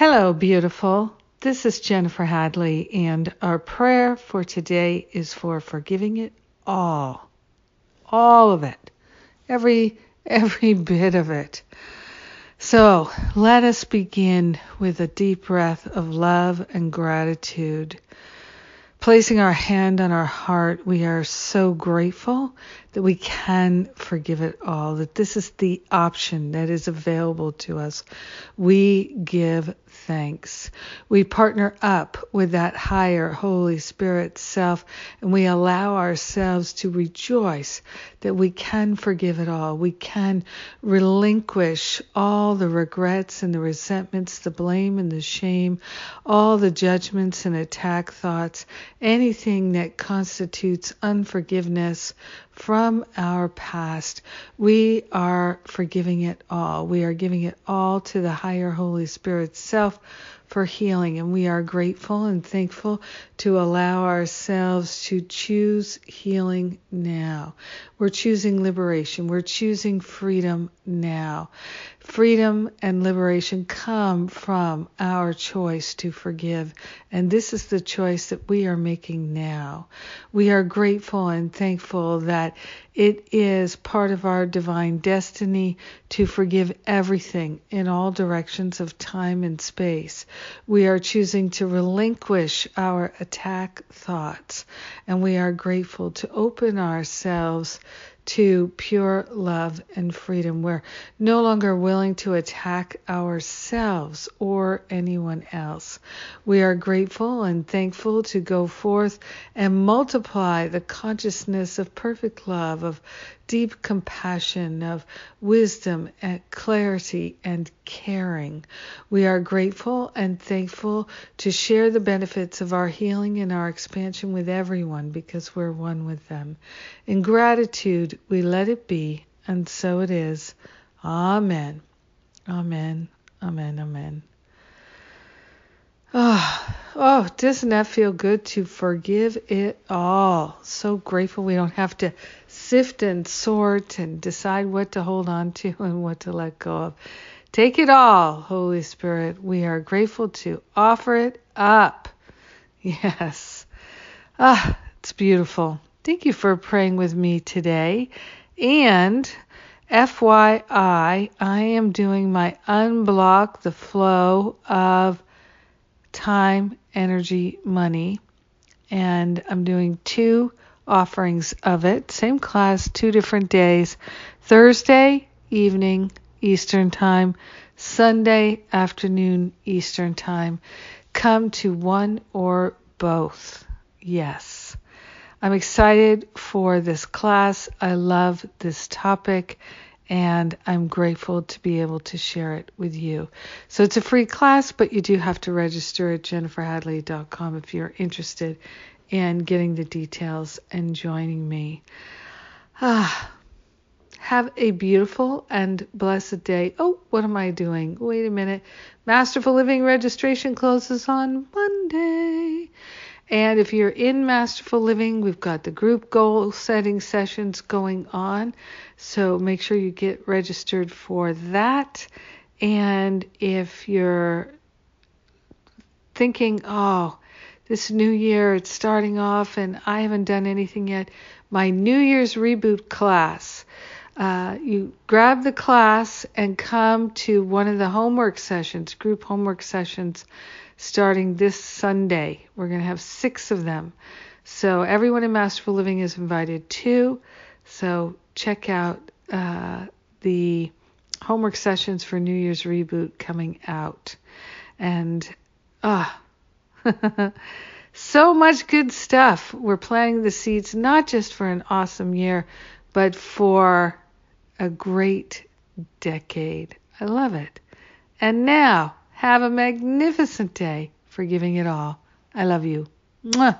Hello, beautiful. This is Jennifer Hadley, and our prayer for today is for forgiving it all. All of it. Every every bit of it. So, let us begin with a deep breath of love and gratitude. Placing our hand on our heart, we are so grateful that we can forgive it all, that this is the option that is available to us. We give thanks. We partner up with that higher Holy Spirit self and we allow ourselves to rejoice that we can forgive it all. We can relinquish all the regrets and the resentments, the blame and the shame, all the judgments and attack thoughts, anything that constitutes unforgiveness from our past. We are forgiving it all. We are giving it all to the higher Holy Spirit self for healing. And we are grateful and thankful to allow ourselves to choose healing now. We're choosing liberation. We're choosing freedom now. Freedom and liberation come from our choice to forgive. And this is the choice that we are making now. We are grateful and thankful that it is part of our divine destiny to forgive everything in all directions of time and space. We are choosing to relinquish our attack thoughts, and we are grateful to open ourselves to pure love and freedom. We're no longer willing to attack ourselves or anyone else. We are grateful and thankful to go forth and multiply the consciousness of perfect love, of deep compassion, of wisdom and clarity and caring. We are grateful and thankful to share the benefits of our healing and our expansion with everyone because we're one with them. In gratitude, we let it be, and so it is. Amen. Amen. Amen. Amen. Oh, oh, doesn't that feel good to forgive it all? So grateful we don't have to sift and sort and decide what to hold on to and what to let go of. Take it all, Holy Spirit. We are grateful to offer it up. Yes. Ah, it's beautiful. Thank you for praying with me today. And FYI, I am doing my unblock the flow of time, energy, money. And I'm doing two offerings of it. Same class, two different days. Thursday evening Eastern Time, Sunday afternoon Eastern Time. Come to one or both. Yes. I'm excited for this class. I love this topic and I'm grateful to be able to share it with you. So it's a free class, but you do have to register at jenniferhadley.com if you're interested in getting the details and joining me. Ah, have a beautiful and blessed day. Oh, what am I doing? Wait a minute. Masterful Living registration closes on Monday. And if you're in Masterful Living, we've got the group goal setting sessions going on. So make sure you get registered for that. And if you're thinking, oh, this new year. It's starting off, and I haven't done anything yet. My New Year's reboot class. Uh, you grab the class and come to one of the homework sessions, group homework sessions, starting this Sunday. We're going to have six of them. So everyone in Masterful Living is invited too. So check out uh, the homework sessions for New Year's reboot coming out. And ah, so much good stuff. We're planting the seeds not just for an awesome year, but for a great decade. I love it. And now, have a magnificent day for giving it all. I love you. Mwah.